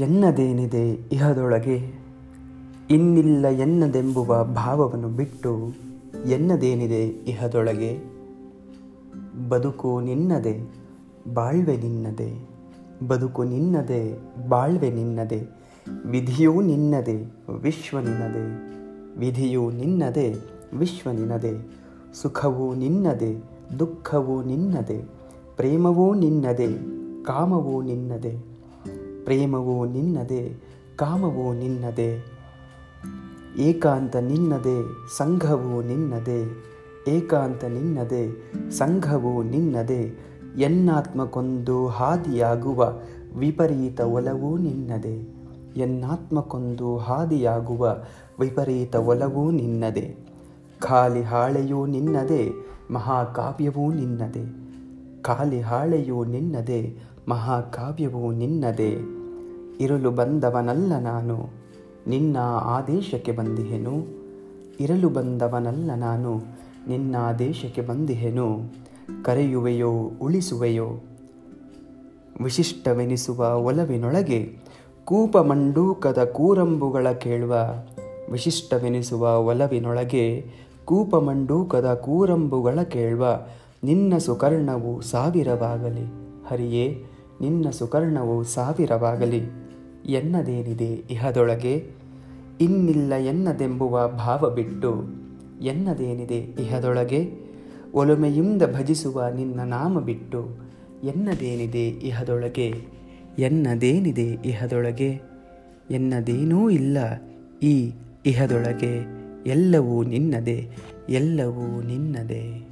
ಎನ್ನದೇನಿದೆ ಇಹದೊಳಗೆ? ಇನ್ನಿಲ್ಲ ಎನ್ನದೆಂಬುವ ಭಾವವನ್ನು ಬಿಟ್ಟು ಎನ್ನದೇನಿದೆ ಇಹದೊಳಗೆ? ಬದುಕು ನಿನ್ನದೆ, ಬಾಳ್ವೆ ನಿನ್ನದೆ, ಬದುಕು ನಿನ್ನದೆ, ಬಾಳ್ವೆ ನಿನ್ನದೆ, ವಿಧಿಯೂ ನಿನ್ನದೆ, ವಿಶ್ವ ನಿನ್ನದೆ, ವಿಧಿಯೂ ನಿನ್ನದೆ, ವಿಶ್ವ ನಿನ್ನದೆ, ಸುಖವೂ ನಿನ್ನದೆ, ದುಃಖವೂ ನಿನ್ನದೆ, ಪ್ರೇಮವೂ ನಿನ್ನದೆ, ಕಾಮವೂ ನಿನ್ನದೆ. ಪ್ರೇಮವೂ ನಿನ್ನದೆ, ಕಾಮವು ನಿನ್ನದೆ, ಏಕಾಂತ ನಿನ್ನದೆ, ಸಂಘವು ನಿನ್ನದೆ, ಏಕಾಂತ ನಿನ್ನದೆ, ಸಂಘವು ನಿನ್ನದೆ ಎನ್ನಾತ್ಮಕ್ಕೊಂದು ಹಾದಿಯಾಗುವ ವಿಪರೀತ ಒಲವೂ ನಿನ್ನದೆ ಎನ್ನಾತ್ಮಕ್ಕೊಂದು ಹಾದಿಯಾಗುವ ವಿಪರೀತ ಒಲವೂ ನಿನ್ನದೆ, ಖಾಲಿ ಹಾಳೆಯೂ ನಿನ್ನದೆ, ಮಹಾಕಾವ್ಯವೂ ನಿನ್ನದೆ, ಖಾಲಿ ಹಾಳೆಯೂ ನಿನ್ನದೆ, ಮಹಾಕಾವ್ಯವೂ ನಿನ್ನದೆ. ಇರಲು ಬಂದವನಲ್ಲ ನಾನು. ನಿನ್ನ ಆದೇಶಕ್ಕೆ ಬಂದಿಹೆನು ಇರಲು ಬಂದವನಲ್ಲ ನಾನು. ನಿನ್ನ ಆದೇಶಕ್ಕೆ ಬಂದಿಹೆನು ಕರೆಯುವೆಯೋ, ಉಳಿಸುವೆಯೋ. ವಿಶಿಷ್ಟವೆನಿಸುವ ಒಲವಿನೊಳಗೆ ಕೂಪ ಮಂಡೂಕದ ಕೂರಂಬುಗಳ ಕೇಳುವ. ವಿಶಿಷ್ಟವೆನಿಸುವ ಒಲವಿನೊಳಗೆ ಕೂಪ ಮಂಡೂಕದ ಕೂರಂಬುಗಳ ಕೇಳುವ. ನಿನ್ನ ಸುಕರ್ಣವು ಸಾವಿರವಾಗಲಿ. ಹರಿಯೇ, ನಿನ್ನ ಸುಕರ್ಣವು ಸಾವಿರವಾಗಲಿ. ಎನ್ನದೇನಿದೆ ಇಹದೊಳಗೆ? ಇನ್ನಿಲ್ಲ ಎನ್ನದೆಂಬುವ ಭಾವ ಬಿಟ್ಟು ಎನ್ನದೇನಿದೆ ಇಹದೊಳಗೆ? ಒಲುಮೆಯಿಂದ ಭಜಿಸುವ ನಿನ್ನ ನಾಮ ಬಿಟ್ಟು ಎನ್ನದೇನಿದೆ ಇಹದೊಳಗೆ? ಎನ್ನದೇನಿದೆ ಇಹದೊಳಗೆ? ಎನ್ನದೇನೂ ಇಲ್ಲ ಈ ಇಹದೊಳಗೆ. ಎಲ್ಲವೂ ನಿನ್ನದೆ ಎಲ್ಲವೂ ನಿನ್ನದೆ.